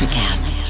Electricast.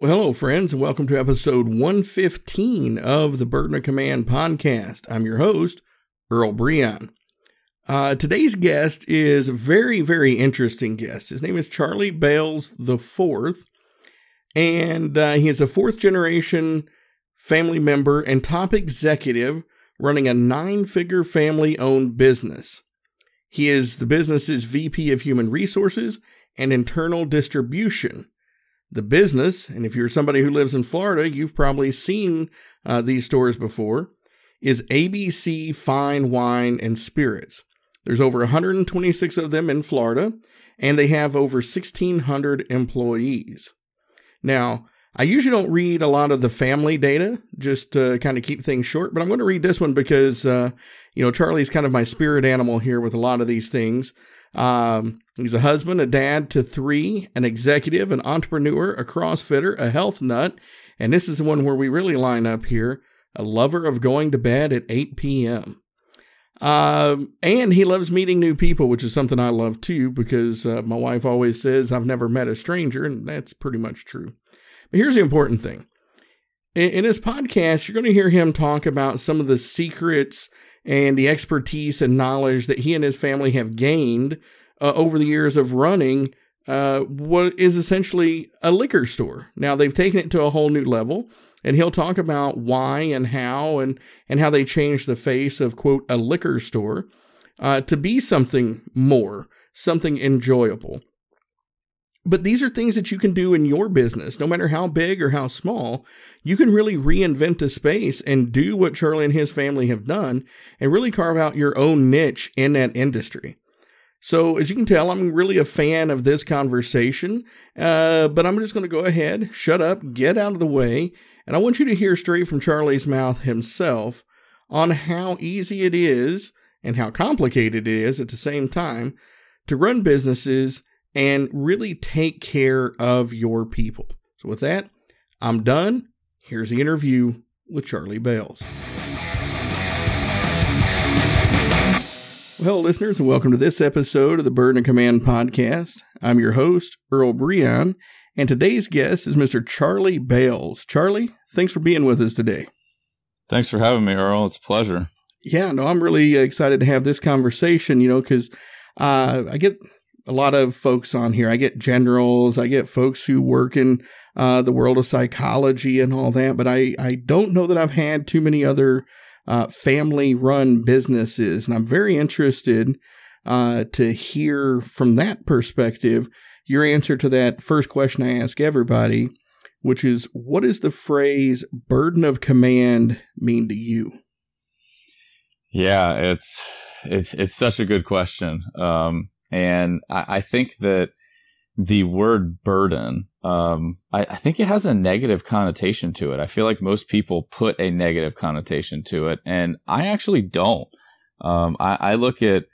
Well, hello, friends, and welcome to episode 115 of the Burden of Command podcast. I'm your host, Earl Breon. Uh, today's guest is a very, very interesting guest. His name is Charlie Bailes the Fourth, and uh, he is a fourth generation family member and top executive running a nine figure family owned business. He is the business's VP of Human Resources and Internal Distribution. The business, and if you're somebody who lives in Florida, you've probably seen uh, these stores before, is ABC Fine Wine and Spirits. There's over 126 of them in Florida, and they have over 1,600 employees. Now, I usually don't read a lot of the family data just to kind of keep things short, but I'm going to read this one because, uh, you know, Charlie's kind of my spirit animal here with a lot of these things. Um, he's a husband, a dad to three, an executive, an entrepreneur, a CrossFitter, a health nut, and this is the one where we really line up here a lover of going to bed at 8 p.m. Um, and he loves meeting new people, which is something I love too, because uh, my wife always says, I've never met a stranger, and that's pretty much true. But here's the important thing in, in his podcast, you're going to hear him talk about some of the secrets and the expertise and knowledge that he and his family have gained uh, over the years of running uh, what is essentially a liquor store. Now they've taken it to a whole new level, and he'll talk about why and how and and how they changed the face of quote a liquor store uh, to be something more, something enjoyable. But these are things that you can do in your business, no matter how big or how small. You can really reinvent a space and do what Charlie and his family have done and really carve out your own niche in that industry. So, as you can tell, I'm really a fan of this conversation, uh, but I'm just going to go ahead, shut up, get out of the way, and I want you to hear straight from Charlie's mouth himself on how easy it is and how complicated it is at the same time to run businesses and really take care of your people. So, with that, I'm done. Here's the interview with Charlie Bailes. Well, listeners, and welcome to this episode of the Burden of Command podcast. I'm your host, Earl Breon, and today's guest is Mr. Charlie Bailes. Charlie, thanks for being with us today. Thanks for having me, Earl. It's a pleasure. Yeah, no, I'm really excited to have this conversation, you know, because uh, I get a lot of folks on here. I get generals, I get folks who work in uh, the world of psychology and all that, but I, I don't know that I've had too many other uh, family run businesses. And I'm very interested uh, to hear from that perspective your answer to that first question I ask everybody, which is what does the phrase burden of command mean to you? Yeah, it's it's it's such a good question. Um, and I, I think that the word burden, um, I, I, think it has a negative connotation to it. I feel like most people put a negative connotation to it, and I actually don't. Um, I, I, look at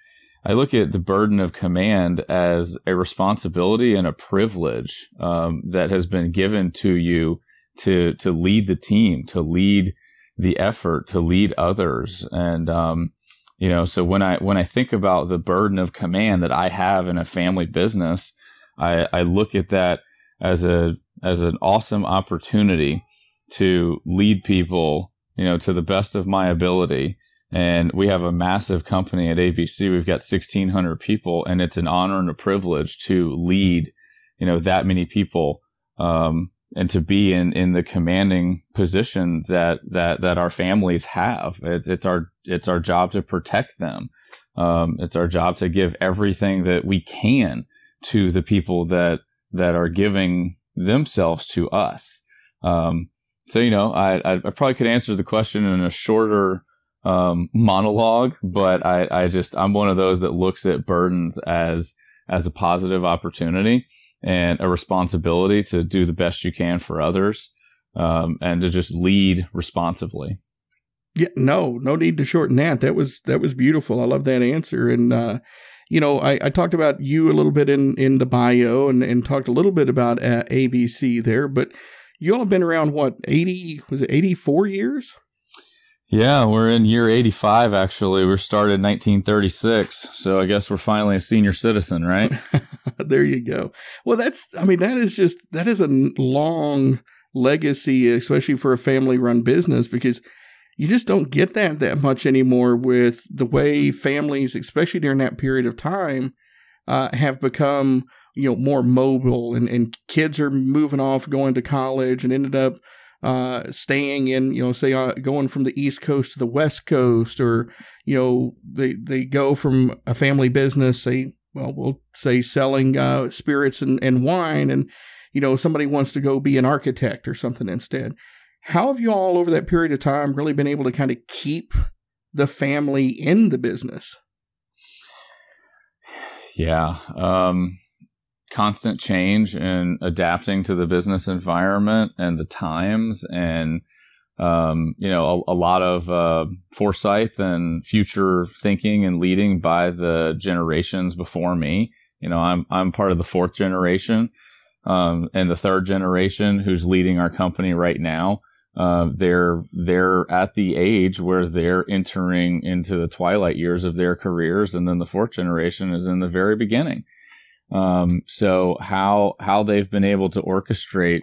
I look at the burden of command as a responsibility and a privilege um, that has been given to you to to lead the team, to lead the effort, to lead others, and um, you know, so when I, when I think about the burden of command that I have in a family business, I, I look at that as a, as an awesome opportunity to lead people, you know, to the best of my ability. And we have a massive company at ABC. We've got 1600 people and it's an honor and a privilege to lead, you know, that many people. Um, and to be in, in the commanding position that, that, that our families have. It's, it's our, it's our job to protect them. Um, it's our job to give everything that we can to the people that, that are giving themselves to us. Um, so, you know, I, I probably could answer the question in a shorter, um, monologue, but I, I just, I'm one of those that looks at burdens as, as a positive opportunity and a responsibility to do the best you can for others um, and to just lead responsibly. Yeah, no, no need to shorten that. That was that was beautiful. I love that answer. And uh, you know, I, I talked about you a little bit in in the bio and and talked a little bit about uh, ABC there, but you all have been around what eighty was it eighty four years? Yeah, we're in year 85 actually. We started in 1936. So I guess we're finally a senior citizen, right? there you go. Well, that's, I mean, that is just, that is a long legacy, especially for a family run business because you just don't get that that much anymore with the way families, especially during that period of time, uh, have become, you know, more mobile and, and kids are moving off, going to college and ended up uh, staying in, you know, say uh, going from the East Coast to the West Coast, or you know, they they go from a family business, say, well, we'll say selling uh, spirits and, and wine, and you know, somebody wants to go be an architect or something instead. How have you all over that period of time really been able to kind of keep the family in the business? Yeah. Um, constant change and adapting to the business environment and the times and um, you know a, a lot of uh, foresight and future thinking and leading by the generations before me. You know i'm i'm part of the fourth generation um, and the third generation who's leading our company right now. Uh, they're they're at the age where they're entering into the twilight years of their careers and then the fourth generation is in the very beginning. Um, so how how they've been able to orchestrate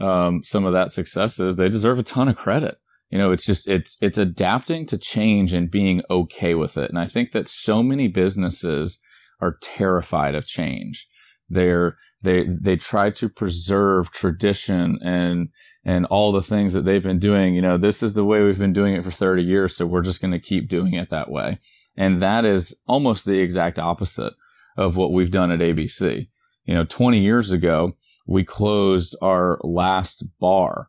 um, some of that successes, they deserve a ton of credit. You know, it's just it's it's adapting to change and being okay with it. And I think that so many businesses are terrified of change. They're they they try to preserve tradition and and all the things that they've been doing. You know, this is the way we've been doing it for 30 years, so we're just going to keep doing it that way. And that is almost the exact opposite of what we've done at ABC. You know, 20 years ago, we closed our last bar.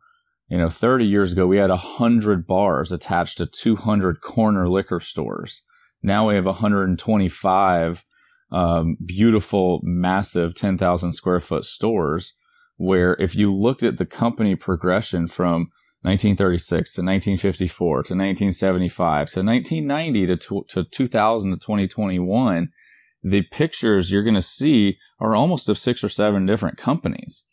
You know, 30 years ago, we had 100 bars attached to 200 corner liquor stores. Now we have 125 um, beautiful, massive 10,000 square foot stores where if you looked at the company progression from 1936 to 1954 to 1975 to 1990 to, to 2000 to 2021, the pictures you're going to see are almost of six or seven different companies.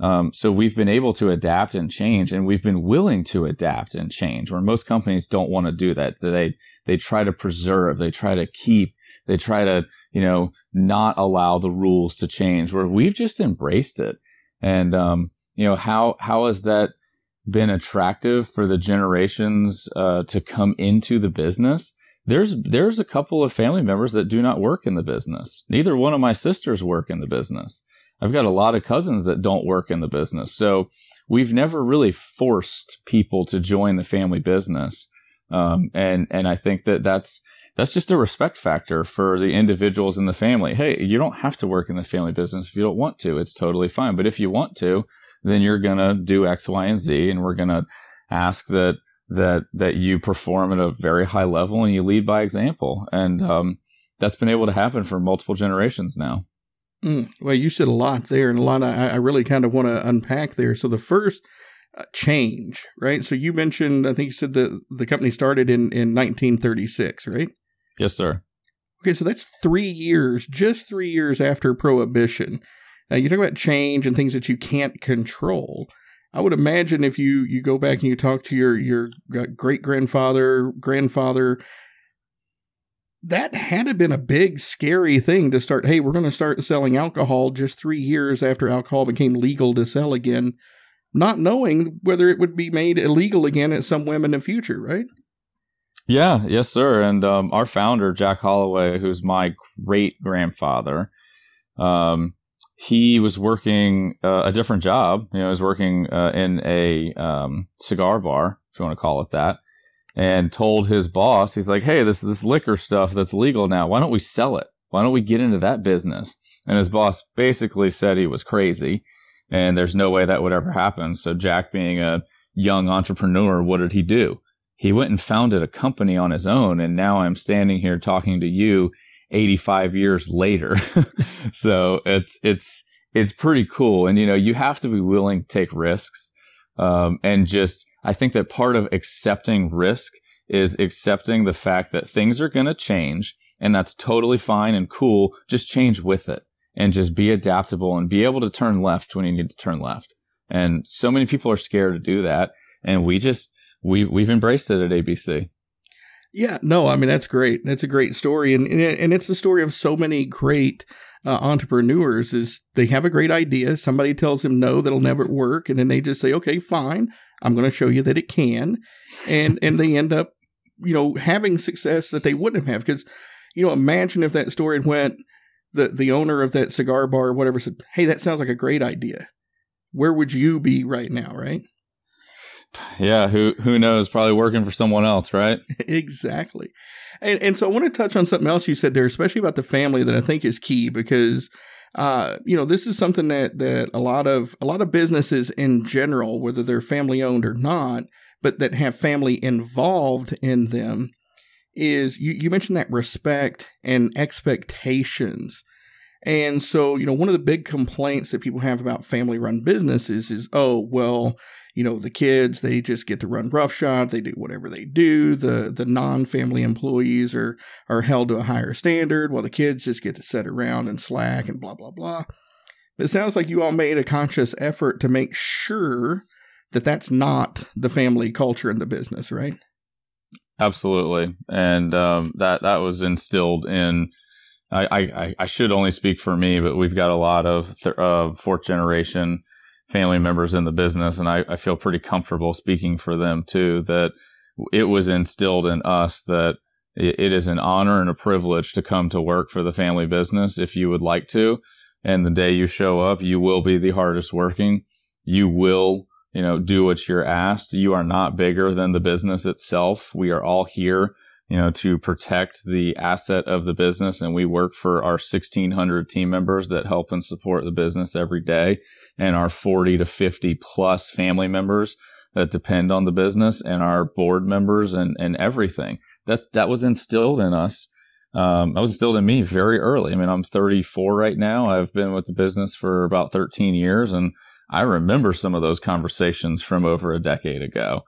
Um, so we've been able to adapt and change, and we've been willing to adapt and change. Where most companies don't want to do that. They they try to preserve, they try to keep, they try to you know not allow the rules to change. Where we've just embraced it, and um, you know how how has that been attractive for the generations uh, to come into the business? There's there's a couple of family members that do not work in the business. Neither one of my sisters work in the business. I've got a lot of cousins that don't work in the business. So we've never really forced people to join the family business. Um, and and I think that that's that's just a respect factor for the individuals in the family. Hey, you don't have to work in the family business if you don't want to. It's totally fine. But if you want to, then you're gonna do X, Y, and Z, and we're gonna ask that that that you perform at a very high level and you lead by example. And um, that's been able to happen for multiple generations now. Mm, well, you said a lot there, and a lot I, I really kind of want to unpack there. So the first uh, change, right? So you mentioned, I think you said that the company started in in 1936, right? Yes, sir. Okay, so that's three years, just three years after Prohibition. Now, you talk about change and things that you can't control. I would imagine if you you go back and you talk to your your great grandfather, grandfather, that had to been a big scary thing to start. Hey, we're going to start selling alcohol just three years after alcohol became legal to sell again, not knowing whether it would be made illegal again at some whim in the future, right? Yeah, yes, sir. And um, our founder, Jack Holloway, who's my great grandfather, um, he was working uh, a different job. You know, he was working uh, in a um, cigar bar, if you want to call it that, and told his boss, he's like, "Hey, this this liquor stuff that's legal now. Why don't we sell it? Why don't we get into that business?" And his boss basically said he was crazy, and there's no way that would ever happen. So Jack, being a young entrepreneur, what did he do? He went and founded a company on his own, and now I'm standing here talking to you 85 years later. so it's, it's, it's pretty cool. And, you know, you have to be willing to take risks. Um, and just, I think that part of accepting risk is accepting the fact that things are going to change and that's totally fine and cool. Just change with it and just be adaptable and be able to turn left when you need to turn left. And so many people are scared to do that. And we just, we, we've embraced it at ABC. Yeah, no, I mean, that's great. That's a great story. And, and it's the story of so many great uh, entrepreneurs is they have a great idea. Somebody tells them no, that'll never work. And then they just say, okay, fine. I'm going to show you that it can. And, and they end up, you know, having success that they wouldn't have because, you know, imagine if that story went, the, the owner of that cigar bar or whatever said, Hey, that sounds like a great idea. Where would you be right now? Right. Yeah. Who, who knows? Probably working for someone else. Right. exactly. And, and so I want to touch on something else you said there, especially about the family that I think is key because, uh, you know, this is something that, that a lot of, a lot of businesses in general, whether they're family owned or not, but that have family involved in them is you, you mentioned that respect and expectations. And so, you know, one of the big complaints that people have about family run businesses is, oh, well, you know, the kids, they just get to run roughshod. They do whatever they do. The, the non-family employees are, are held to a higher standard while the kids just get to sit around and slack and blah, blah, blah. It sounds like you all made a conscious effort to make sure that that's not the family culture in the business, right? Absolutely, and um, that that was instilled in. I, I, I should only speak for me, but we've got a lot of th- fourth generation family members in the business, and I, I feel pretty comfortable speaking for them too. That it was instilled in us that it is an honor and a privilege to come to work for the family business if you would like to. And the day you show up, you will be the hardest working. You will you know, do what you're asked. You are not bigger than the business itself. We are all here, you know, to protect the asset of the business. And we work for our 1600 team members that help and support the business every day and our 40 to 50 plus family members that depend on the business and our board members and, and everything. That's, that was instilled in us. Um, that was instilled in me very early. I mean, I'm 34 right now. I've been with the business for about 13 years and I remember some of those conversations from over a decade ago.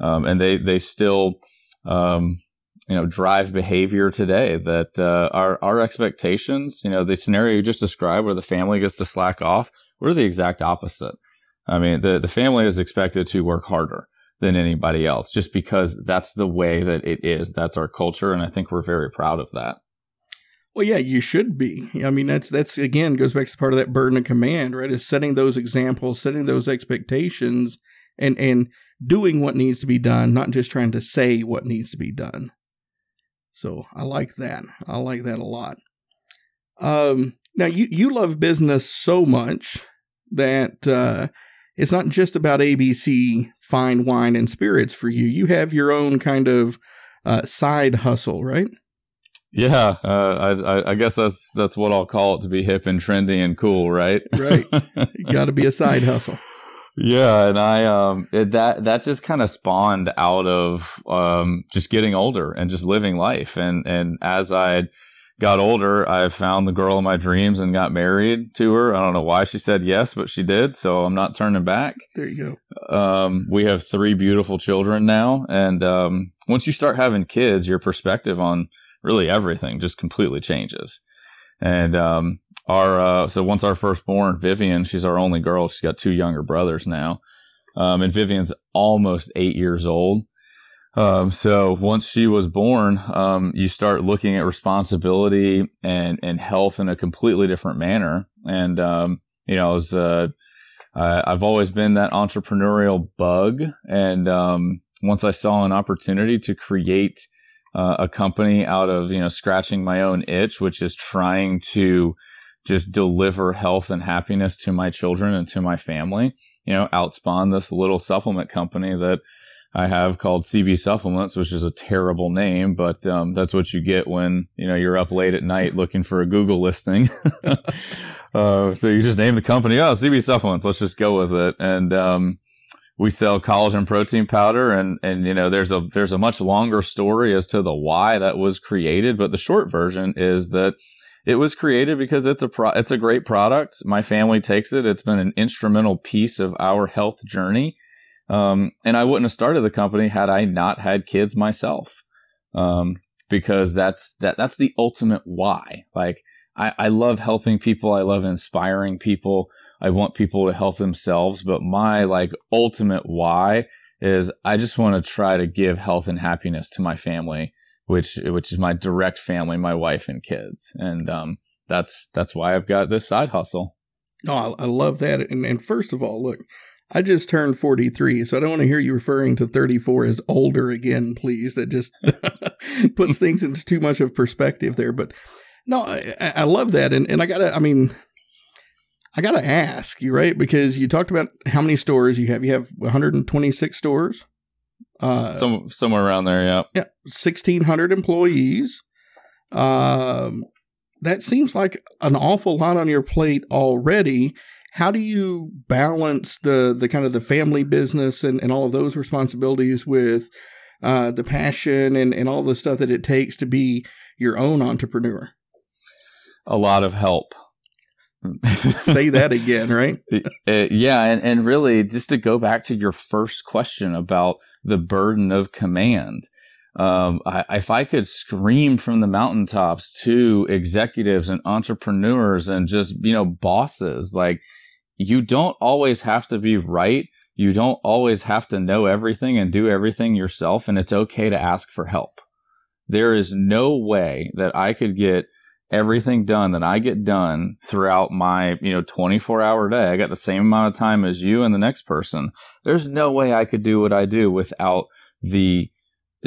Um, and they, they still, um, you know, drive behavior today that, uh, our, our expectations, you know, the scenario you just described where the family gets to slack off, we're the exact opposite. I mean, the, the family is expected to work harder than anybody else just because that's the way that it is. That's our culture. And I think we're very proud of that. Well, yeah, you should be. I mean, that's that's again goes back to part of that burden of command, right? Is setting those examples, setting those expectations, and and doing what needs to be done, not just trying to say what needs to be done. So I like that. I like that a lot. Um, now you you love business so much that uh, it's not just about ABC fine wine and spirits for you. You have your own kind of uh, side hustle, right? Yeah, uh, I, I guess that's that's what I'll call it to be hip and trendy and cool, right? Right. Got to be a side hustle. Yeah, and I um it, that that just kind of spawned out of um just getting older and just living life, and and as I got older, I found the girl of my dreams and got married to her. I don't know why she said yes, but she did, so I'm not turning back. There you go. Um, we have three beautiful children now, and um, once you start having kids, your perspective on really everything just completely changes. And, um, our, uh, so once our firstborn, Vivian, she's our only girl. She's got two younger brothers now. Um, and Vivian's almost eight years old. Um, so once she was born, um, you start looking at responsibility and, and health in a completely different manner. And, um, you know, uh, I've always been that entrepreneurial bug. And, um, once I saw an opportunity to create, uh, a company out of, you know, scratching my own itch, which is trying to just deliver health and happiness to my children and to my family, you know, outspawn this little supplement company that I have called CB Supplements, which is a terrible name, but um, that's what you get when you know you're up late at night looking for a Google listing. uh, so you just name the company, oh CB Supplements, let's just go with it. And um, we sell collagen protein powder and and you know there's a there's a much longer story as to the why that was created but the short version is that it was created because it's a pro- it's a great product. My family takes it. It's been an instrumental piece of our health journey. Um, and I wouldn't have started the company had I not had kids myself. Um, because that's that that's the ultimate why. Like I, I love helping people. I love inspiring people. I want people to help themselves. But my like ultimate why is I just want to try to give health and happiness to my family, which which is my direct family, my wife and kids, and um, that's that's why I've got this side hustle. Oh, I, I love that. And, and first of all, look, I just turned 43, so I don't want to hear you referring to 34 as older again, please. That just puts things into too much of perspective there. But no, I, I love that. And, and I got to, I mean, I got to ask you, right? Because you talked about how many stores you have. You have 126 stores. Uh, Some, somewhere around there, yeah. Yeah. 1,600 employees. Um, that seems like an awful lot on your plate already. How do you balance the the kind of the family business and, and all of those responsibilities with uh, the passion and, and all the stuff that it takes to be your own entrepreneur? A lot of help. Say that again, right? Uh, yeah, and, and really, just to go back to your first question about the burden of command, um, I, if I could scream from the mountaintops to executives and entrepreneurs and just you know bosses, like you don't always have to be right. You don't always have to know everything and do everything yourself, and it's okay to ask for help. There is no way that I could get everything done that I get done throughout my, you know, 24 hour day. I got the same amount of time as you and the next person. There's no way I could do what I do without the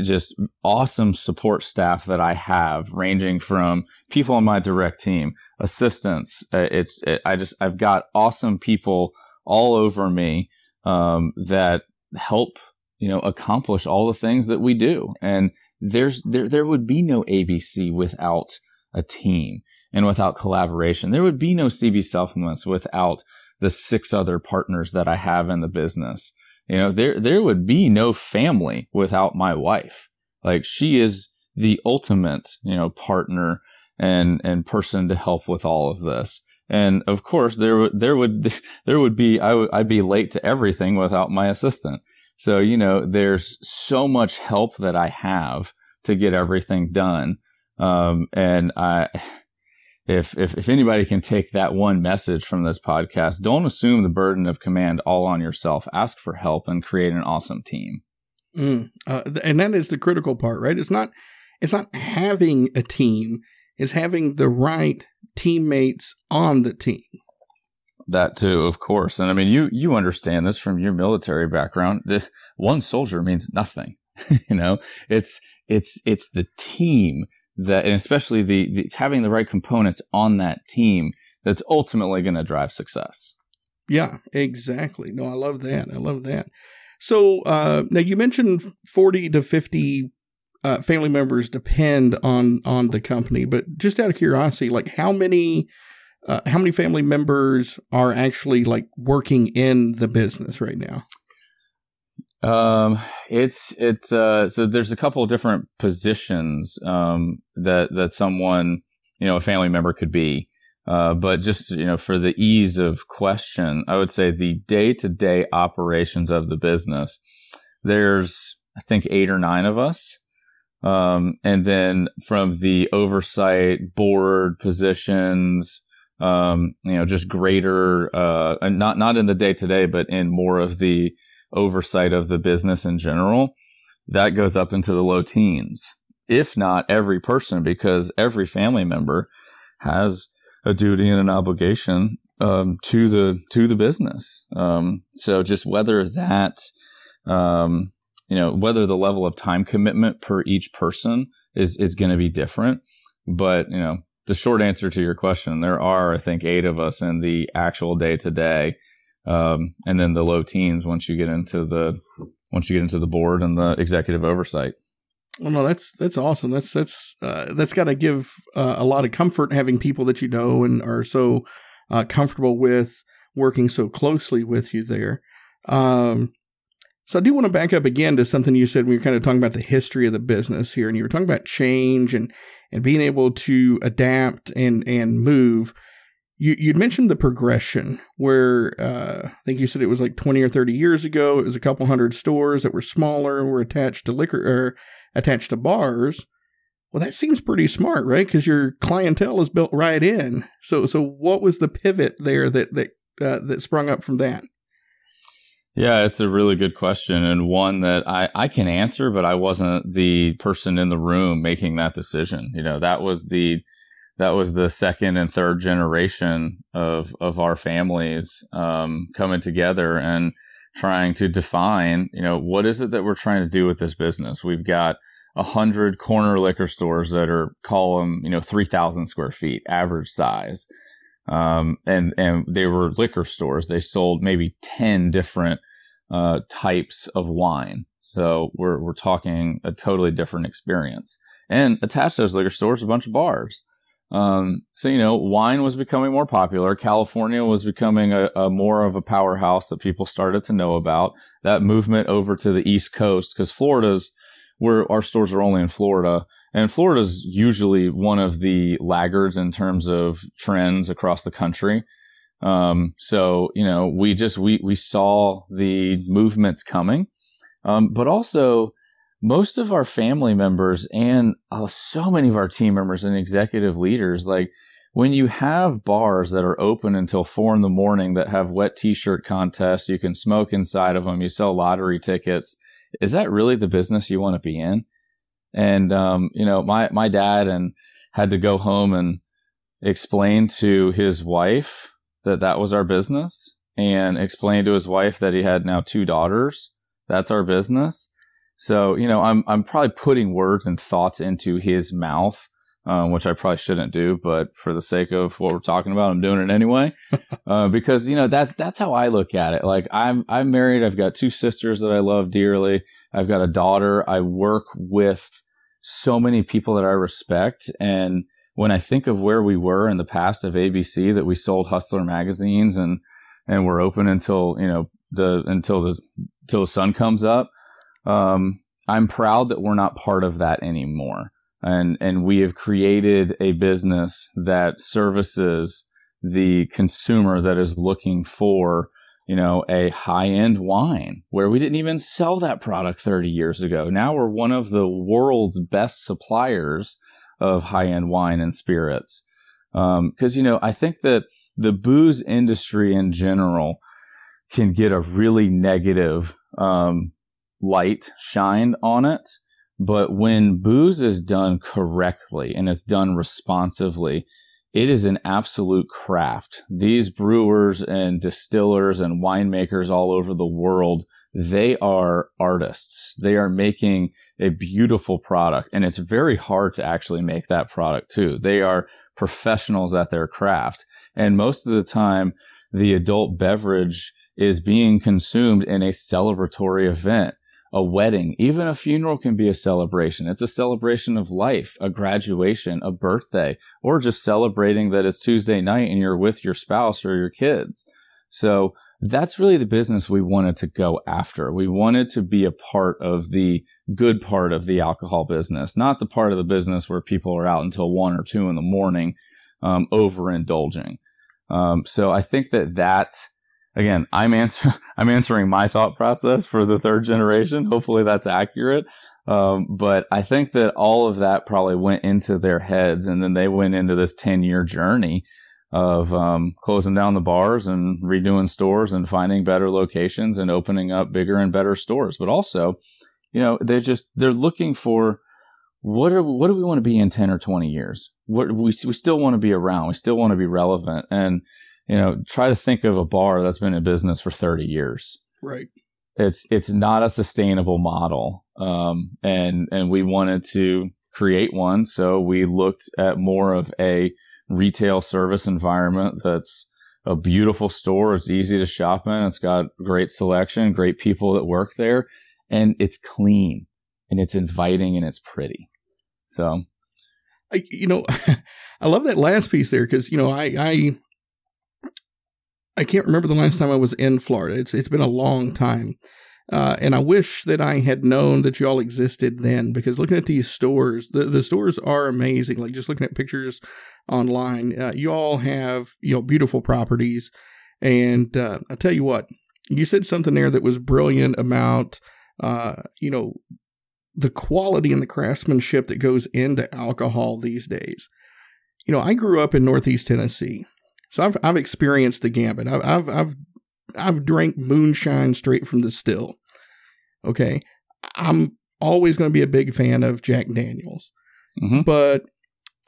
just awesome support staff that I have, ranging from people on my direct team, assistants. Uh, it's it, I just I've got awesome people all over me um, that help you know accomplish all the things that we do, and there's there there would be no ABC without a team and without collaboration. There would be no CB supplements without the six other partners that I have in the business. You know, there, there would be no family without my wife. Like she is the ultimate, you know, partner and, and person to help with all of this. And of course, there there would, there would be, I would, I'd be late to everything without my assistant. So, you know, there's so much help that I have to get everything done. Um, and I, if, if, if anybody can take that one message from this podcast, don't assume the burden of command all on yourself. Ask for help and create an awesome team. Mm, uh, and that is the critical part, right? It's not, it's not having a team. It's having the right teammates on the team. That too, of course. And I mean, you, you understand this from your military background. This one soldier means nothing. you know, it's, it's, it's the team that, and especially the, the having the right components on that team that's ultimately going to drive success. Yeah, exactly. No, I love that. I love that. So uh, now you mentioned forty to fifty uh, family members depend on on the company, but just out of curiosity, like how many uh, how many family members are actually like working in the business right now? Um, it's it's uh so there's a couple of different positions um that that someone you know a family member could be. Uh, but just you know, for the ease of question, I would say the day-to-day operations of the business. There's, I think, eight or nine of us, um, and then from the oversight board positions, um, you know, just greater, uh, not not in the day-to-day, but in more of the oversight of the business in general, that goes up into the low teens, if not every person, because every family member has a duty and an obligation um, to the to the business. Um, so just whether that, um, you know, whether the level of time commitment per each person is is going to be different, but you know, the short answer to your question, there are I think eight of us in the actual day to day um, and then the low teens once you get into the once you get into the board and the executive oversight. Well, no, that's that's awesome. That's that's uh, that's got to give uh, a lot of comfort having people that you know and are so uh, comfortable with working so closely with you there. Um, So I do want to back up again to something you said when you were kind of talking about the history of the business here, and you were talking about change and and being able to adapt and and move. You you'd mentioned the progression where uh, I think you said it was like twenty or thirty years ago. It was a couple hundred stores that were smaller, were attached to liquor or attached to bars. Well, that seems pretty smart, right? Because your clientele is built right in. So so what was the pivot there that that uh, that sprung up from that? Yeah, it's a really good question and one that I, I can answer, but I wasn't the person in the room making that decision. You know, that was the, that was the second and third generation of, of our families, um, coming together and trying to define, you know, what is it that we're trying to do with this business? We've got a hundred corner liquor stores that are call them, you know, 3000 square feet average size. Um, and, and they were liquor stores. They sold maybe 10 different uh, types of wine. So we're, we're talking a totally different experience. And attached to those liquor stores, a bunch of bars. Um, so, you know, wine was becoming more popular. California was becoming a, a, more of a powerhouse that people started to know about. That movement over to the East Coast, because Florida's where our stores are only in Florida. And Florida's usually one of the laggards in terms of trends across the country. Um, so, you know, we just, we, we saw the movements coming. Um, but also most of our family members and uh, so many of our team members and executive leaders, like when you have bars that are open until four in the morning that have wet t-shirt contests, you can smoke inside of them, you sell lottery tickets. Is that really the business you want to be in? And, um, you know, my, my dad and had to go home and explain to his wife that that was our business and explain to his wife that he had now two daughters. That's our business. So, you know, I'm, I'm probably putting words and thoughts into his mouth, um, which I probably shouldn't do, but for the sake of what we're talking about, I'm doing it anyway. uh, because, you know, that's, that's how I look at it. Like I'm, I'm married. I've got two sisters that I love dearly. I've got a daughter. I work with so many people that I respect and, when I think of where we were in the past of ABC, that we sold Hustler magazines and and we're open until you know the until the until the sun comes up. Um, I'm proud that we're not part of that anymore, and and we have created a business that services the consumer that is looking for you know, a high end wine where we didn't even sell that product 30 years ago. Now we're one of the world's best suppliers of high end wine and spirits. Because, um, you know, I think that the booze industry in general can get a really negative um, light shined on it. But when booze is done correctly and it's done responsively, it is an absolute craft. These brewers and distillers and winemakers all over the world, they are artists. They are making a beautiful product. And it's very hard to actually make that product too. They are professionals at their craft. And most of the time, the adult beverage is being consumed in a celebratory event, a wedding, even a funeral can be a celebration. It's a celebration of life, a graduation, a birthday, or just celebrating that it's Tuesday night and you're with your spouse or your kids. So that's really the business we wanted to go after. We wanted to be a part of the good part of the alcohol business, not the part of the business where people are out until one or two in the morning, um, overindulging. Um, so I think that that, again, I'm answering, I'm answering my thought process for the third generation. Hopefully that's accurate. Um, but I think that all of that probably went into their heads and then they went into this 10 year journey of um, closing down the bars and redoing stores and finding better locations and opening up bigger and better stores. But also, you know, they're just they're looking for what are what do we want to be in ten or twenty years? What we we still want to be around. We still want to be relevant, and you know, try to think of a bar that's been in business for thirty years. Right. It's it's not a sustainable model, um, and and we wanted to create one, so we looked at more of a retail service environment that's a beautiful store. It's easy to shop in. It's got great selection, great people that work there, and it's clean and it's inviting and it's pretty. So, I, you know, I love that last piece there because you know I I I can't remember the last time I was in Florida. It's it's been a long time. Uh, and I wish that I had known that y'all existed then because looking at these stores, the, the stores are amazing. Like just looking at pictures online, uh, you all have, you know, beautiful properties. And uh, I tell you what, you said something there that was brilliant about, uh, you know, the quality and the craftsmanship that goes into alcohol these days. You know, I grew up in Northeast Tennessee, so I've I've experienced the gambit. I've I've I've, I've drank moonshine straight from the still. Okay, I'm always going to be a big fan of Jack Daniels, mm-hmm. but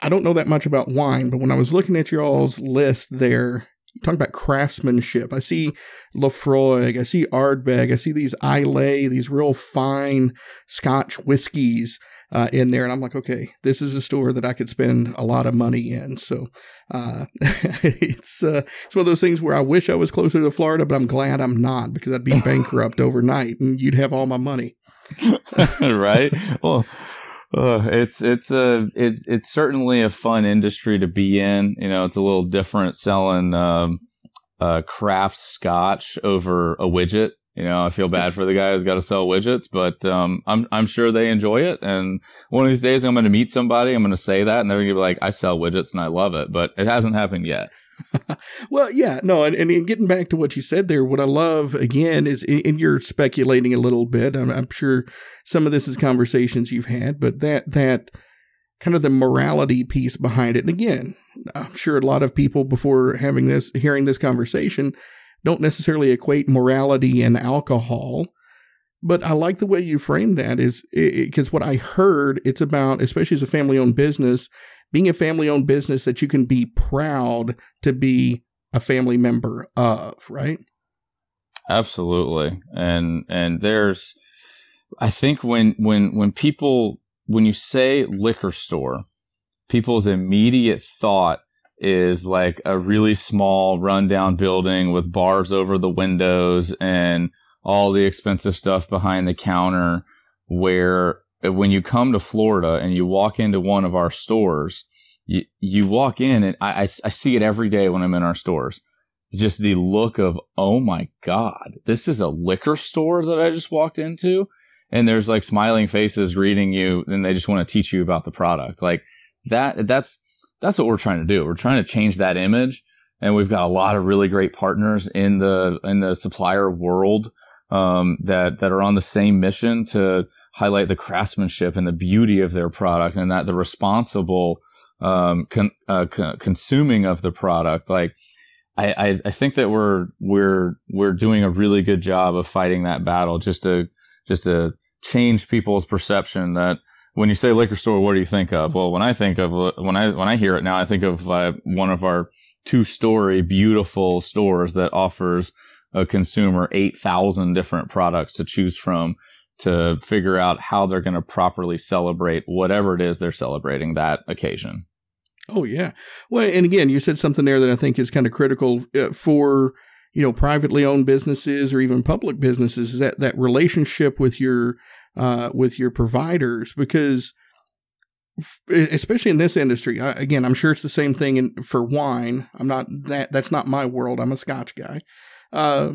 I don't know that much about wine. But when I was looking at y'all's list there, talking about craftsmanship. I see Laphroaig, I see Ardbeg, I see these Islay, these real fine Scotch whiskies uh, in there, and I'm like, okay, this is a store that I could spend a lot of money in. So uh, it's uh, it's one of those things where I wish I was closer to Florida, but I'm glad I'm not because I'd be bankrupt overnight, and you'd have all my money. right. Well, uh, it's it's a it's it's certainly a fun industry to be in. You know, it's a little different selling um, uh, craft scotch over a widget. You know, I feel bad for the guy who's got to sell widgets, but um, I'm I'm sure they enjoy it. And one of these days, I'm going to meet somebody. I'm going to say that, and they're going to be like, "I sell widgets and I love it," but it hasn't happened yet. well, yeah, no, and, and getting back to what you said there, what I love again is, and you're speculating a little bit. I'm, I'm sure some of this is conversations you've had, but that that kind of the morality piece behind it. And again, I'm sure a lot of people before having this, hearing this conversation, don't necessarily equate morality and alcohol. But I like the way you frame that is because what I heard, it's about, especially as a family owned business, being a family owned business that you can be proud to be a family member of, right? Absolutely. And and there's I think when when when people when you say liquor store, people's immediate thought is like a really small rundown building with bars over the windows and all the expensive stuff behind the counter where when you come to Florida and you walk into one of our stores, you, you walk in and I, I, I see it every day when I'm in our stores. just the look of, oh my God, this is a liquor store that I just walked into. And there's like smiling faces greeting you and they just want to teach you about the product. Like that, that's, that's what we're trying to do. We're trying to change that image. And we've got a lot of really great partners in the, in the supplier world, um, that, that are on the same mission to, highlight the craftsmanship and the beauty of their product and that the responsible um, con- uh, con- consuming of the product. Like, I, I, I think that we're we're we're doing a really good job of fighting that battle just to just to change people's perception that when you say liquor store, what do you think of? Well, when I think of when I when I hear it now, I think of uh, one of our two story beautiful stores that offers a consumer eight thousand different products to choose from to figure out how they're going to properly celebrate whatever it is they're celebrating that occasion. Oh yeah. Well, and again, you said something there that I think is kind of critical uh, for you know privately owned businesses or even public businesses is that that relationship with your uh, with your providers because especially in this industry again i'm sure it's the same thing in, for wine i'm not that that's not my world i'm a scotch guy uh,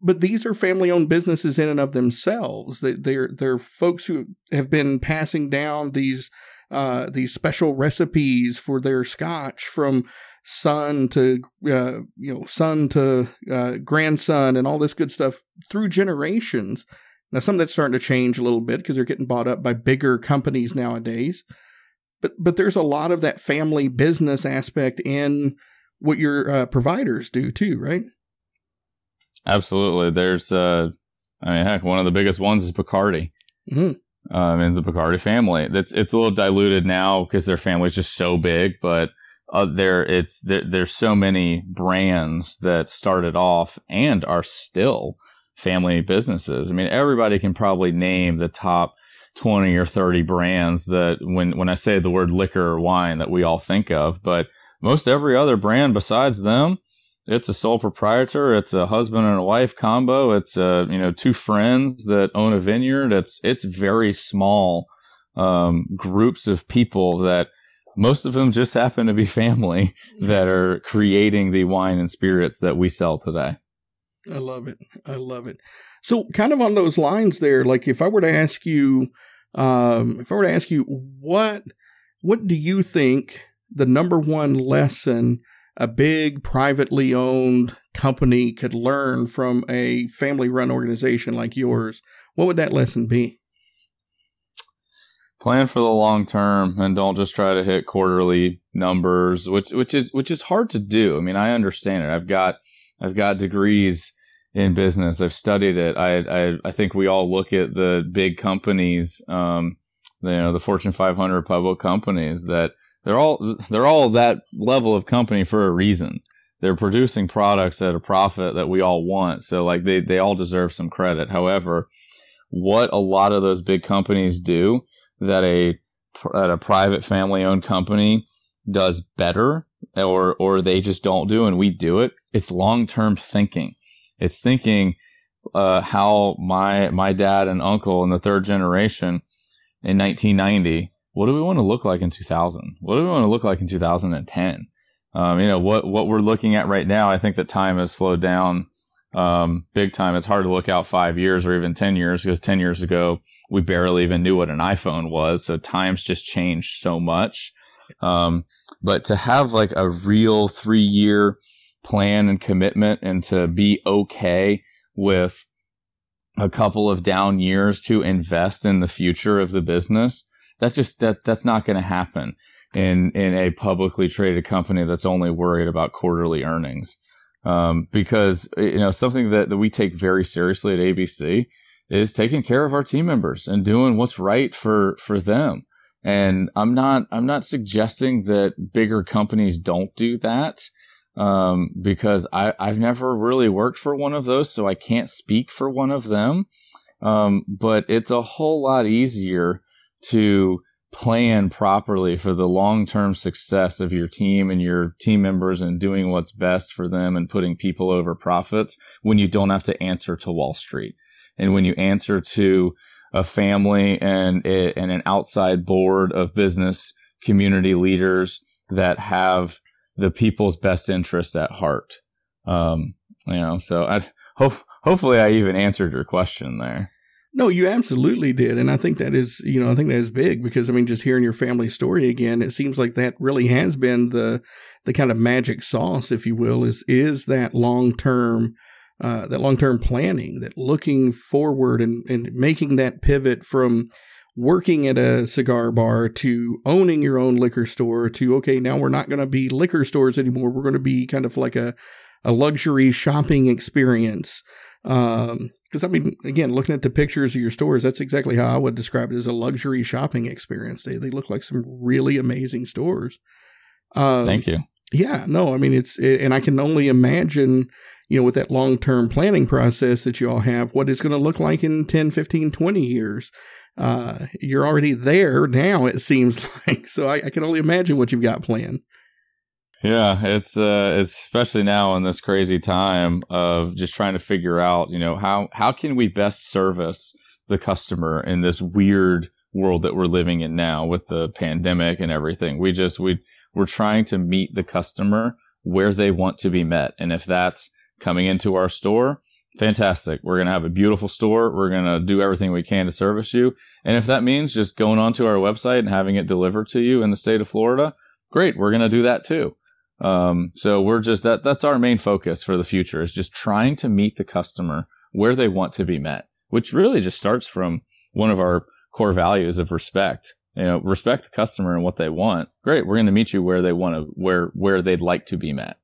but these are family owned businesses in and of themselves. They, they're they're folks who have been passing down these uh, these special recipes for their scotch from son to uh, you know son to uh, grandson and all this good stuff through generations. Now, some of that's starting to change a little bit because they're getting bought up by bigger companies nowadays. But but there's a lot of that family business aspect in what your uh, providers do too, right? Absolutely. There's, uh, I mean, heck, one of the biggest ones is Bacardi. Mm-hmm. Um, in the Bacardi family. That's it's a little diluted now because their family's just so big, but uh, there it's there, there's so many brands that started off and are still family businesses. I mean, everybody can probably name the top 20 or 30 brands that when when I say the word liquor or wine that we all think of, but most every other brand besides them it's a sole proprietor. It's a husband and a wife combo. It's a, you know, two friends that own a vineyard. It's, it's very small, um, groups of people that most of them just happen to be family that are creating the wine and spirits that we sell today. I love it. I love it. So, kind of on those lines, there. Like, if I were to ask you, um, if I were to ask you, what what do you think the number one lesson a big privately owned company could learn from a family run organization like yours? What would that lesson be? Plan for the long term and don't just try to hit quarterly numbers, which which is which is hard to do. I mean, I understand it. I've got I've got degrees in business. I've studied it. I, I, I think we all look at the big companies, um, you know, the Fortune 500 public companies that they're all, they're all that level of company for a reason. They're producing products at a profit that we all want. So like they, they all deserve some credit. However, what a lot of those big companies do that a, that a private family owned company does better or, or they just don't do and we do it. It's long term thinking it's thinking uh, how my my dad and uncle in the third generation in 1990. What do we want to look like in 2000? What do we want to look like in 2010? Um, you know what what we're looking at right now. I think that time has slowed down um, big time. It's hard to look out five years or even 10 years because 10 years ago, we barely even knew what an iPhone was. So times just changed so much. Um, but to have like a real three year plan and commitment and to be okay with a couple of down years to invest in the future of the business. That's just that that's not going to happen in in a publicly traded company that's only worried about quarterly earnings. Um, because you know something that, that we take very seriously at ABC is taking care of our team members and doing what's right for for them. And I'm not I'm not suggesting that bigger companies don't do that um, because I, I've never really worked for one of those, so I can't speak for one of them. Um, but it's a whole lot easier to plan properly for the long term success of your team and your team members and doing what's best for them and putting people over profits when you don't have to answer to Wall Street. And when you answer to a family and, and an outside board of business community leaders that have the people's best interest at heart. Um, you know, so I hope hopefully I even answered your question there. No, you absolutely did, and I think that is, you know, I think that is big because I mean, just hearing your family story again, it seems like that really has been the the kind of magic sauce, if you will, is is that long term. Uh, that long term planning, that looking forward and, and making that pivot from working at a cigar bar to owning your own liquor store to okay now we're not going to be liquor stores anymore. We're going to be kind of like a, a luxury shopping experience. Um because i mean again looking at the pictures of your stores that's exactly how i would describe it as a luxury shopping experience. They, they look like some really amazing stores. Um, thank you. yeah no i mean it's it, and i can only imagine you know with that long-term planning process that you all have what it's going to look like in 10 15 20 years uh, you're already there now. It seems like so. I, I, can only imagine what you've got planned. Yeah, it's uh, it's especially now in this crazy time of just trying to figure out, you know, how how can we best service the customer in this weird world that we're living in now with the pandemic and everything. We just we we're trying to meet the customer where they want to be met, and if that's coming into our store fantastic. We're going to have a beautiful store. We're going to do everything we can to service you. And if that means just going onto our website and having it delivered to you in the state of Florida, great. We're going to do that too. Um, so we're just that, that's our main focus for the future is just trying to meet the customer where they want to be met, which really just starts from one of our core values of respect. You know, respect the customer and what they want. Great. We're going to meet you where they want to, where, where they'd like to be met.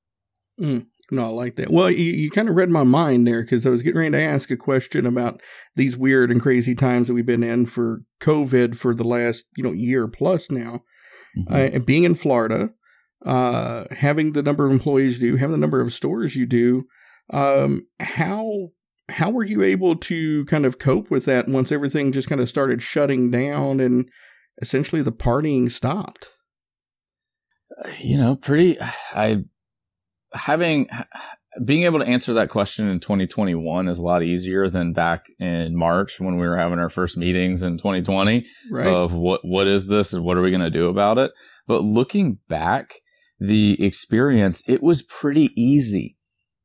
Mm. No, I like that. Well, you, you kind of read my mind there because I was getting ready to ask a question about these weird and crazy times that we've been in for COVID for the last, you know, year plus now. Mm-hmm. Uh, being in Florida, uh, having the number of employees you do, having the number of stores you do, um, how how were you able to kind of cope with that once everything just kind of started shutting down and essentially the partying stopped? You know, pretty. I having being able to answer that question in 2021 is a lot easier than back in March when we were having our first meetings in 2020 right. of what what is this and what are we going to do about it. But looking back, the experience it was pretty easy.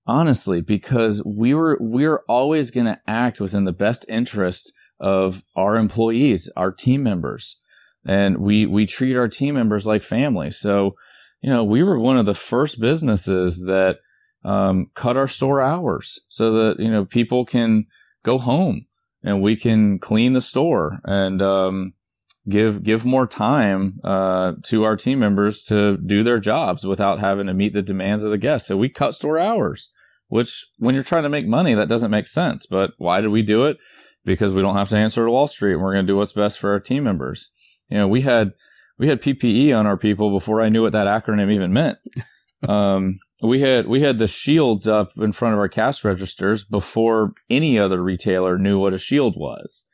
honestly, because we were we're always going to act within the best interest of our employees, our team members, and we we treat our team members like family. So, you know, we were one of the first businesses that um, cut our store hours so that you know people can go home and we can clean the store and um, give give more time uh, to our team members to do their jobs without having to meet the demands of the guests. So we cut store hours, which when you're trying to make money, that doesn't make sense. But why did we do it? Because we don't have to answer to Wall Street, and we're going to do what's best for our team members. You know, we had we had PPE on our people before I knew what that acronym even meant. um, we had we had the shields up in front of our cash registers before any other retailer knew what a shield was.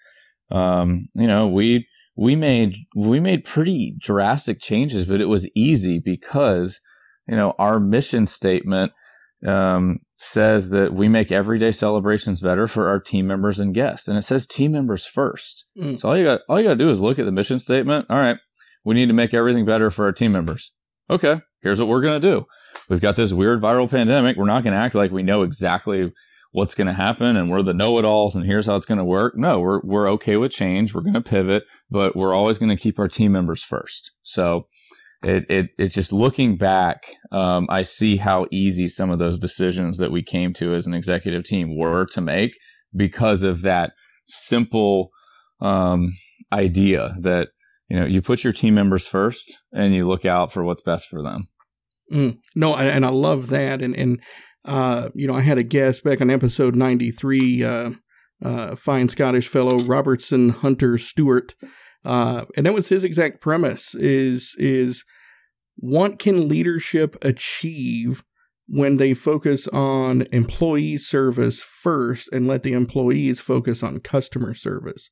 Um, you know, we we made we made pretty drastic changes, but it was easy because you know our mission statement um, says that we make everyday celebrations better for our team members and guests, and it says team members first. Mm. So all you got all you got to do is look at the mission statement. All right, we need to make everything better for our team members. Okay, here's what we're gonna do. We've got this weird viral pandemic. We're not gonna act like we know exactly what's going to happen and we're the know-it-alls and here's how it's going to work. No, we're we're okay with change. We're going to pivot, but we're always going to keep our team members first. So it, it it's just looking back, um, I see how easy some of those decisions that we came to as an executive team were to make because of that simple um, idea that you know you put your team members first and you look out for what's best for them. Mm, no, and I love that, and and uh, you know, I had a guest back on episode 93, uh, uh, fine Scottish fellow, Robertson Hunter Stewart. Uh, and that was his exact premise is, is what can leadership achieve when they focus on employee service first and let the employees focus on customer service?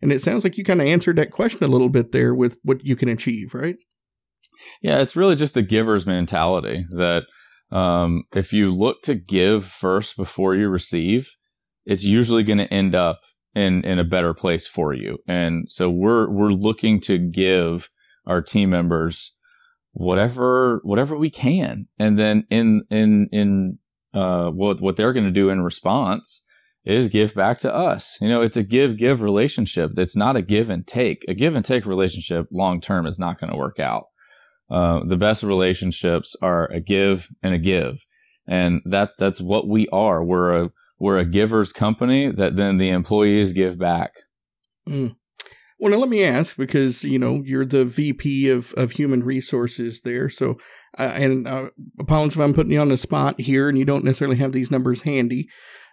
And it sounds like you kind of answered that question a little bit there with what you can achieve, right? Yeah, it's really just the giver's mentality that um, if you look to give first before you receive, it's usually going to end up in in a better place for you. And so we're we're looking to give our team members whatever whatever we can, and then in in in uh, what what they're going to do in response is give back to us. You know, it's a give give relationship. It's not a give and take. A give and take relationship long term is not going to work out. Uh, the best relationships are a give and a give. And that's, that's what we are. We're a, we're a giver's company that then the employees give back. Mm. Well, now let me ask because you know you're the VP of, of human resources there. So, uh, and uh, apologize if I'm putting you on the spot here, and you don't necessarily have these numbers handy.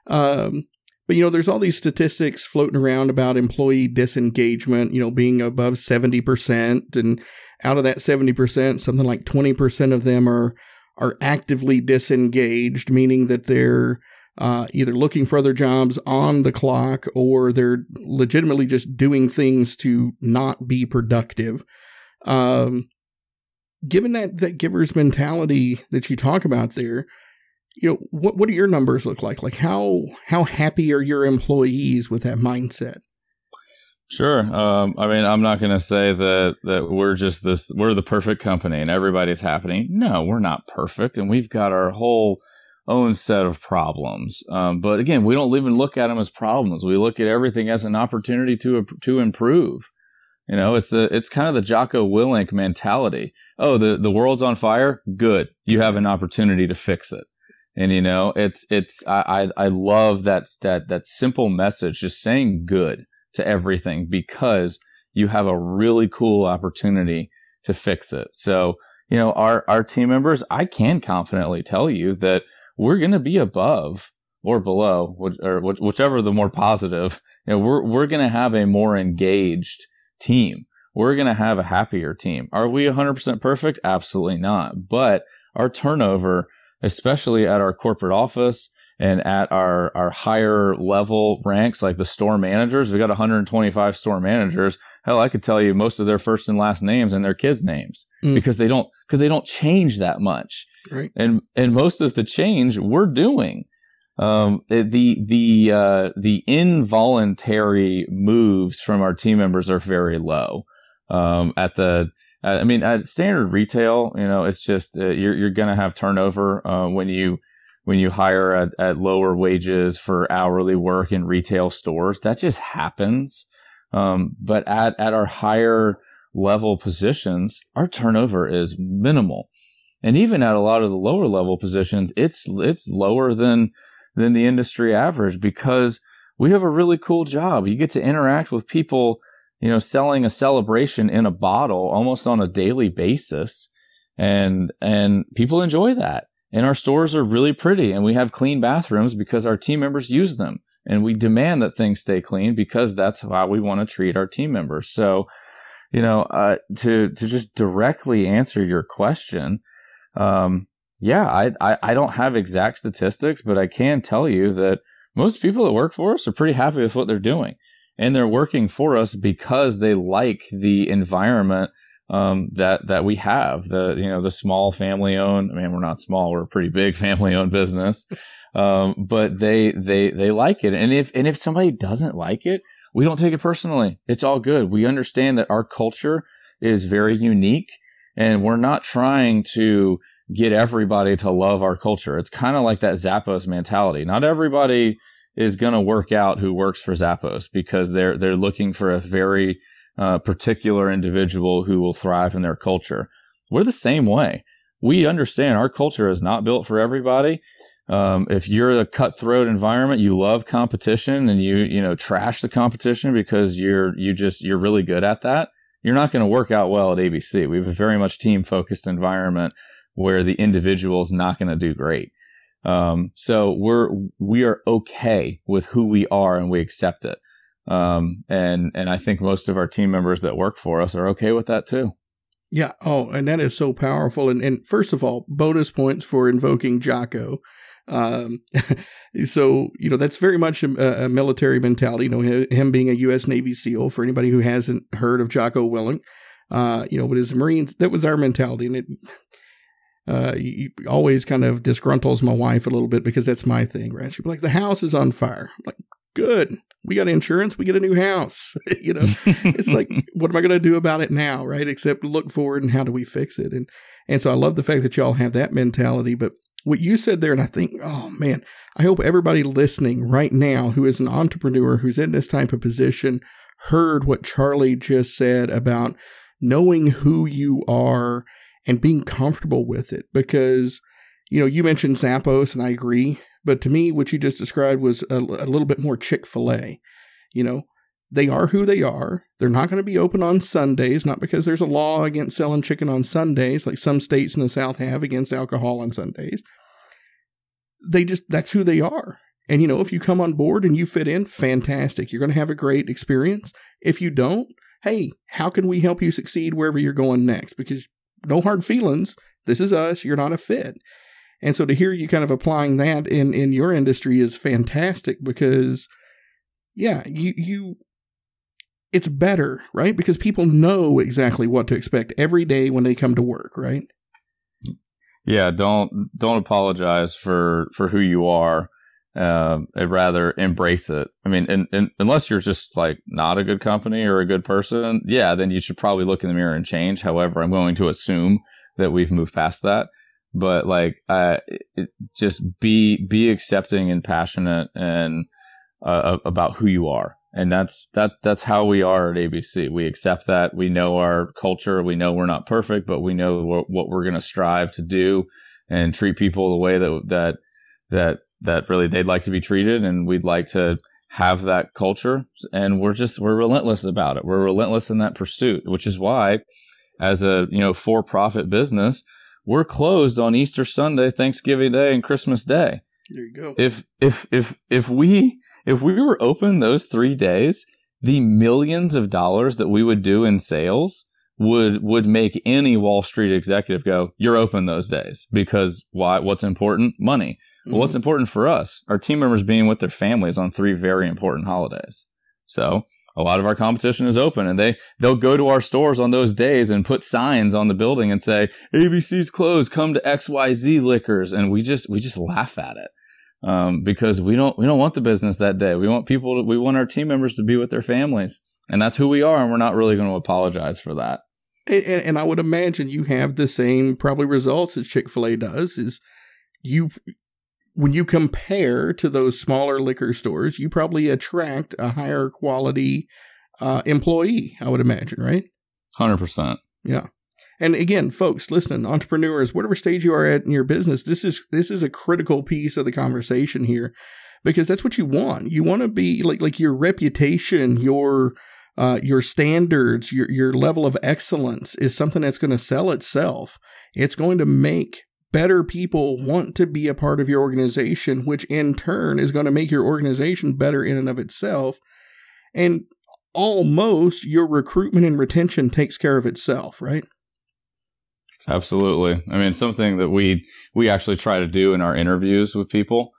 Um, but you know, there's all these statistics floating around about employee disengagement. You know, being above seventy percent, and out of that 70%, something like 20% of them are, are actively disengaged, meaning that they're uh, either looking for other jobs on the clock or they're legitimately just doing things to not be productive. Um, given that, that giver's mentality that you talk about there, you know, what, what do your numbers look like? Like how, how happy are your employees with that mindset? Sure. Um, I mean, I'm not going to say that that we're just this. We're the perfect company and everybody's happening. No, we're not perfect, and we've got our whole own set of problems. Um, but again, we don't even look at them as problems. We look at everything as an opportunity to to improve. You know, it's the it's kind of the Jocko Willink mentality. Oh, the the world's on fire. Good, you have an opportunity to fix it. And you know, it's it's I I, love that that that simple message, just saying good to everything because you have a really cool opportunity to fix it. So, you know, our, our team members, I can confidently tell you that we're going to be above or below, or whichever the more positive, you know, we're, we're going to have a more engaged team. We're going to have a happier team. Are we 100% perfect? Absolutely not. But our turnover, especially at our corporate office, and at our, our higher level ranks, like the store managers, we got 125 store managers. Hell, I could tell you most of their first and last names and their kids' names mm. because they don't, because they don't change that much. Right. And, and most of the change we're doing. Um, the, the, uh, the involuntary moves from our team members are very low. Um, at the, I mean, at standard retail, you know, it's just, uh, you're, you're going to have turnover, uh, when you, when you hire at, at lower wages for hourly work in retail stores. That just happens. Um, but at, at our higher level positions, our turnover is minimal. And even at a lot of the lower level positions, it's, it's lower than, than the industry average because we have a really cool job. You get to interact with people, you know, selling a celebration in a bottle almost on a daily basis. And, and people enjoy that. And our stores are really pretty and we have clean bathrooms because our team members use them. And we demand that things stay clean because that's how we want to treat our team members. So, you know, uh, to, to just directly answer your question, um, yeah, I, I, I don't have exact statistics, but I can tell you that most people that work for us are pretty happy with what they're doing. And they're working for us because they like the environment um, that that we have. The you know the small family owned. I mean, we're not small; we're a pretty big family owned business. Um, but they they they like it, and if and if somebody doesn't like it, we don't take it personally. It's all good. We understand that our culture is very unique, and we're not trying to get everybody to love our culture. It's kind of like that Zappos mentality. Not everybody is going to work out who works for Zappos because they're they're looking for a very uh, particular individual who will thrive in their culture. We're the same way. We understand our culture is not built for everybody. Um, if you're a cutthroat environment, you love competition and you, you know, trash the competition because you're, you just, you're really good at that. You're not going to work out well at ABC. We have a very much team focused environment where the individual is not going to do great. Um, so we're, we are okay with who we are and we accept it. Um, and, and I think most of our team members that work for us are okay with that too. Yeah. Oh, and that is so powerful. And, and first of all, bonus points for invoking Jocko. Um, so, you know, that's very much a, a, military mentality, you know, him being a U.S. Navy SEAL for anybody who hasn't heard of Jocko Willink, Uh, you know, but as Marines, that was our mentality. And it, uh, always kind of disgruntles my wife a little bit because that's my thing, right? She'd be like, the house is on fire. I'm like, good. We got insurance. We get a new house. you know, it's like, what am I going to do about it now? Right. Except look forward and how do we fix it? And, and so I love the fact that y'all have that mentality. But what you said there, and I think, oh man, I hope everybody listening right now who is an entrepreneur who's in this type of position heard what Charlie just said about knowing who you are and being comfortable with it because, you know, you mentioned Zappos and I agree. But to me, what you just described was a, a little bit more Chick fil A. You know, they are who they are. They're not going to be open on Sundays, not because there's a law against selling chicken on Sundays, like some states in the South have against alcohol on Sundays. They just, that's who they are. And, you know, if you come on board and you fit in, fantastic. You're going to have a great experience. If you don't, hey, how can we help you succeed wherever you're going next? Because no hard feelings. This is us. You're not a fit. And so to hear you kind of applying that in, in your industry is fantastic because, yeah, you, you, it's better, right? Because people know exactly what to expect every day when they come to work, right? Yeah, don't don't apologize for for who you are. Uh, rather embrace it. I mean, in, in, unless you're just like not a good company or a good person, yeah, then you should probably look in the mirror and change. However, I'm going to assume that we've moved past that. But like uh, it, just be be accepting and passionate and uh, about who you are. And that's that that's how we are at abc we accept that. We know our culture. We know we're not perfect but we know what, what we're going to strive to do and treat people the way that that that that really they'd like to be treated and we'd like to have that culture and we're just we're relentless about it we're relentless in that pursuit which is why as a you know for profit business we're closed on Easter Sunday, Thanksgiving Day, and Christmas Day. There you go. If if if if we if we were open those three days, the millions of dollars that we would do in sales would would make any Wall Street executive go, "You're open those days." Because why? What's important? Money. Mm-hmm. What's important for us? Our team members being with their families on three very important holidays. So a lot of our competition is open and they, they'll go to our stores on those days and put signs on the building and say, ABC's closed, come to XYZ liquors. And we just, we just laugh at it. Um, because we don't, we don't want the business that day. We want people to, we want our team members to be with their families and that's who we are. And we're not really going to apologize for that. And, and I would imagine you have the same probably results as Chick fil A does is you, when you compare to those smaller liquor stores, you probably attract a higher quality uh, employee, I would imagine, right? 100%. Yeah. And again, folks, listen, entrepreneurs, whatever stage you are at in your business, this is this is a critical piece of the conversation here because that's what you want. You want to be like like your reputation, your uh, your standards, your your level of excellence is something that's going to sell itself. It's going to make better people want to be a part of your organization, which in turn is going to make your organization better in and of itself. And almost your recruitment and retention takes care of itself, right? Absolutely. I mean, something that we we actually try to do in our interviews with people,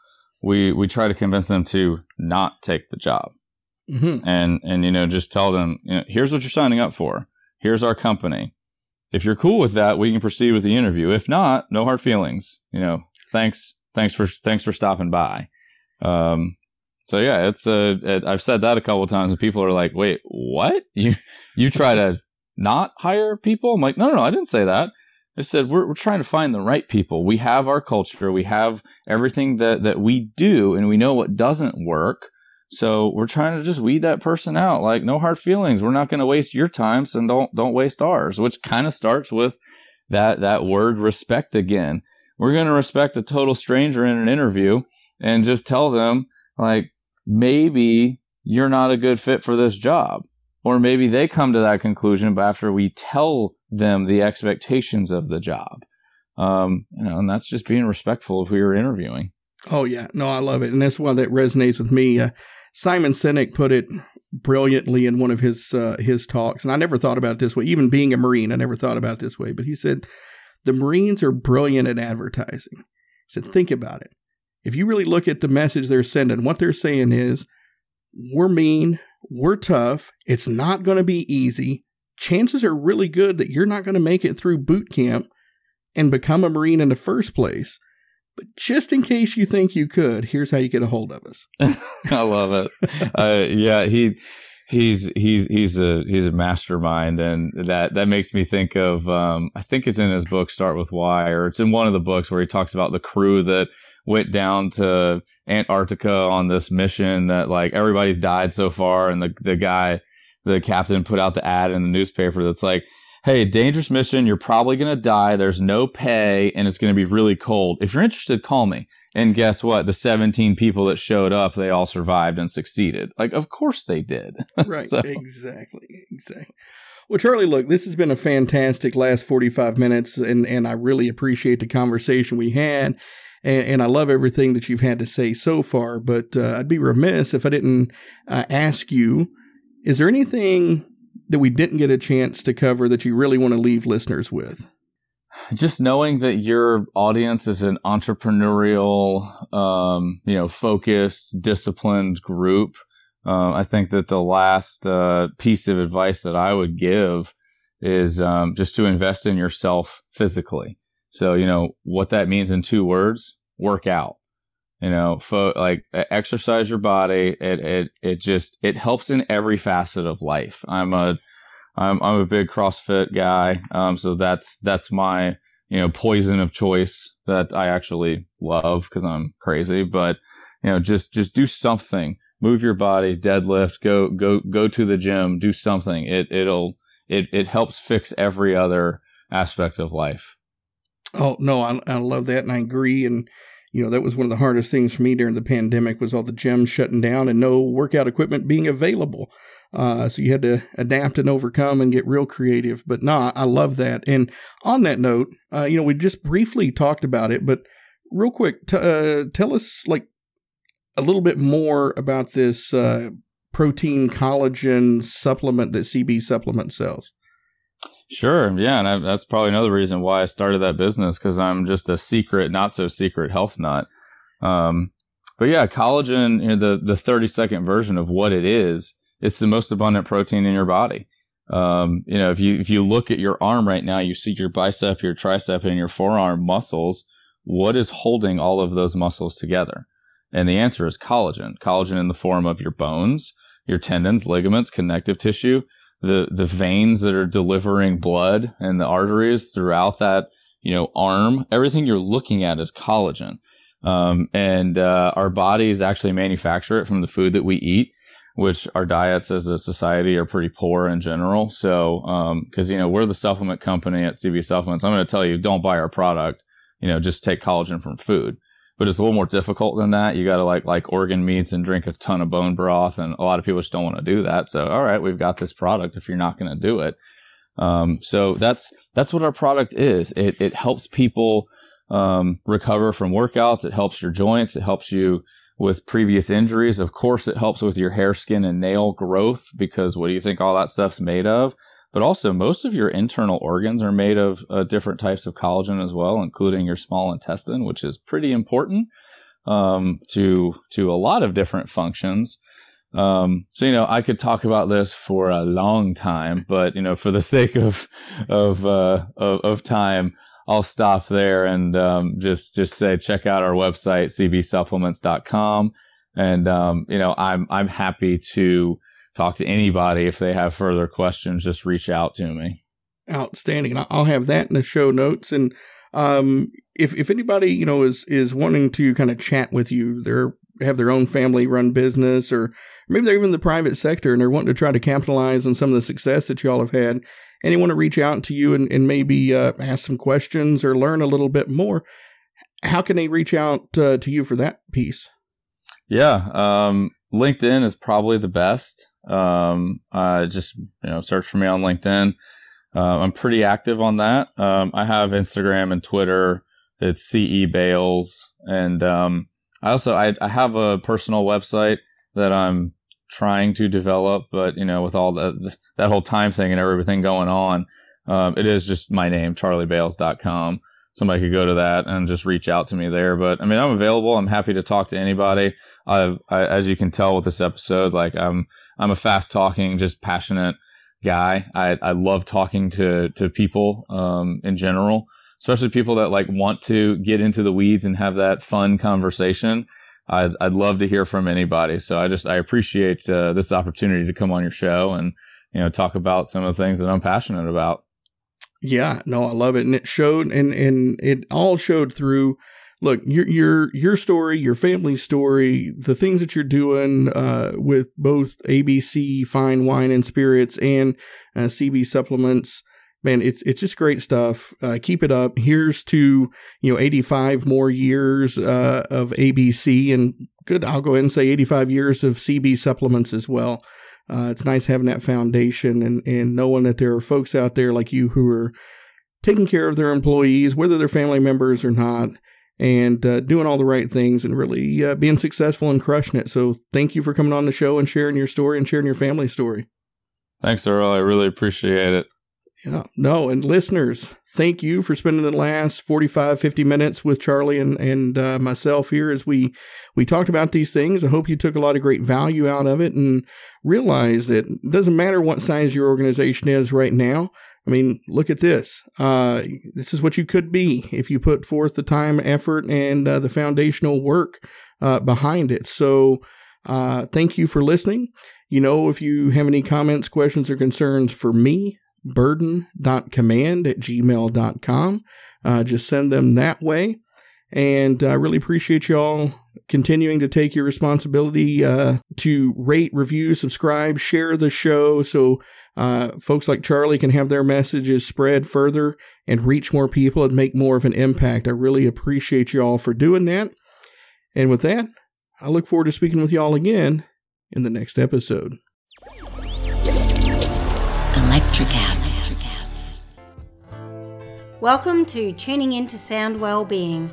we we try to convince them to not take the job, mm-hmm. and and you know just tell them, you know, here's what you're signing up for. Here's our company. If you're cool with that, we can proceed with the interview. If not, no hard feelings. You know, thanks thanks for thanks for stopping by. Um, so yeah, it's a. It, I've said that a couple times, and people are like, "Wait, what? You you try to not hire people?" I'm like, "No, no, no, I didn't say that." I said we're we're trying to find the right people. We have our culture, we have everything that that we do, and we know what doesn't work. So we're trying to just weed that person out. Like no hard feelings. We're not going to waste your time, so don't don't waste ours. Which kind of starts with that that word respect again. We're going to respect a total stranger in an interview and just tell them like maybe you're not a good fit for this job. Or maybe they come to that conclusion, but after we tell them the expectations of the job. Um, you know, and that's just being respectful of who you're interviewing. Oh yeah, no, I love it, and that's why that resonates with me. Uh, Simon Sinek put it brilliantly in one of his uh, his talks, and I never thought about this way. Even being a Marine, I never thought about this way. But he said the Marines are brilliant at advertising. He said, think about it if you really look at the message they're sending, what they're saying is, we're mean, we're tough, it's not going to be easy. Chances are really good that you're not going to make it through boot camp and become a Marine in the first place. But just in case you think you could, here's how you get a hold of us. I love it. Uh, yeah, he he's he's he's a he's a mastermind, and that that makes me think of um, I think it's in his book Start with Why, or it's in one of the books where he talks about the crew that went down to Antarctica on this mission that like everybody's died so far. And the, the guy, the captain put out the ad in the newspaper that's like, Hey, dangerous mission. You're probably going to die. There's no pay and it's going to be really cold. If you're interested, call me. And guess what? The 17 people that showed up, they all survived and succeeded. Like, of course they did. Right. so. Exactly. Exactly. Well, Charlie, look, this has been a fantastic last 45 minutes, and, and I really appreciate the conversation we had and, and I love everything that you've had to say so far. But uh, I'd be remiss if I didn't uh, ask you: Is there anything that we didn't get a chance to cover that you really want to leave listeners with? Just knowing that your audience is an entrepreneurial, um, you know, focused, disciplined group. Uh, I think that the last uh, piece of advice that I would give is um, just to invest in yourself physically. So, you know, what that means in two words, work out. You know, fo- like exercise your body. It, it, it just, it helps in every facet of life. I'm a, I'm, I'm a big CrossFit guy. Um, so that's, that's my, you know, poison of choice that I actually love because I'm crazy. But, you know, just, just do something. Move your body, deadlift, go, go, go to the gym, do something. It, it'll, it, it helps fix every other aspect of life. Oh no, I, I love that, and I agree. And you know that was one of the hardest things for me during the pandemic was all the gyms shutting down and no workout equipment being available. Uh, so you had to adapt and overcome and get real creative. But no, I love that. And on that note, uh, you know, we just briefly talked about it, but real quick, t- uh, tell us like a little bit more about this uh, protein collagen supplement that CB Supplement sells. Sure. Yeah. And I, that's probably another reason why I started that business because I'm just a secret, not so secret health nut. Um, but yeah, collagen, you know, the, the 30 second version of what it is, it's the most abundant protein in your body. Um, you know, if you, if you look at your arm right now, you see your bicep, your tricep and your forearm muscles. What is holding all of those muscles together? And the answer is collagen, collagen in the form of your bones, your tendons, ligaments, connective tissue, the the veins that are delivering blood and the arteries throughout that you know arm everything you're looking at is collagen Um, and uh, our bodies actually manufacture it from the food that we eat, which our diets as a society are pretty poor in general. So, because um, you know we're the supplement company at CB Supplements, I'm going to tell you don't buy our product. You know, just take collagen from food. But it's a little more difficult than that. You got to like like organ meats and drink a ton of bone broth, and a lot of people just don't want to do that. So, all right, we've got this product. If you're not going to do it, um, so that's that's what our product is. It it helps people um, recover from workouts. It helps your joints. It helps you with previous injuries. Of course, it helps with your hair, skin, and nail growth because what do you think all that stuff's made of? But also, most of your internal organs are made of uh, different types of collagen as well, including your small intestine, which is pretty important um, to to a lot of different functions. Um, so you know, I could talk about this for a long time, but you know, for the sake of of uh, of, of time, I'll stop there and um, just just say check out our website cbsupplements.com and um, you know I'm I'm happy to talk to anybody if they have further questions just reach out to me outstanding I'll have that in the show notes and um, if if anybody you know is is wanting to kind of chat with you they're have their own family run business or maybe they're even in the private sector and they're wanting to try to capitalize on some of the success that y'all have had and want to reach out to you and, and maybe uh, ask some questions or learn a little bit more, how can they reach out uh, to you for that piece? Yeah, um, LinkedIn is probably the best. Um, uh, just you know, search for me on LinkedIn. Uh, I'm pretty active on that. Um, I have Instagram and Twitter. It's Ce Bailes, and um, I also I, I have a personal website that I'm trying to develop, but you know, with all the, that whole time thing and everything going on, um, it is just my name, charliebailes.com. Somebody could go to that and just reach out to me there. But I mean, I'm available. I'm happy to talk to anybody. I, I as you can tell with this episode, like I'm, I'm a fast talking, just passionate guy. I, I love talking to, to people, um, in general, especially people that like want to get into the weeds and have that fun conversation. I'd, I'd love to hear from anybody. So I just, I appreciate uh, this opportunity to come on your show and, you know, talk about some of the things that I'm passionate about. Yeah, no, I love it. And it showed, and, and it all showed through, look, your, your, your story, your family story, the things that you're doing, uh, with both ABC fine wine and spirits and, uh, CB supplements, man, it's it's just great stuff. Uh, keep it up. Here's to you know 85 more years uh, of ABC, and good. I'll go ahead and say 85 years of CB supplements as well. Uh, it's nice having that foundation and and knowing that there are folks out there like you who are taking care of their employees, whether they're family members or not. And uh, doing all the right things and really uh, being successful and crushing it. So, thank you for coming on the show and sharing your story and sharing your family story. Thanks, Earl. I really appreciate it. Yeah, no, and listeners, thank you for spending the last 45, 50 minutes with Charlie and, and uh, myself here as we, we talked about these things. I hope you took a lot of great value out of it and realize that it doesn't matter what size your organization is right now. I mean, look at this. Uh, this is what you could be if you put forth the time, effort, and uh, the foundational work uh, behind it. So, uh, thank you for listening. You know, if you have any comments, questions, or concerns for me, burden.command at gmail.com. Uh, just send them that way. And I really appreciate y'all continuing to take your responsibility uh, to rate, review, subscribe, share the show so uh, folks like Charlie can have their messages spread further and reach more people and make more of an impact. I really appreciate y'all for doing that. And with that, I look forward to speaking with y'all again in the next episode. Electricast. Welcome to Tuning Into Sound Wellbeing,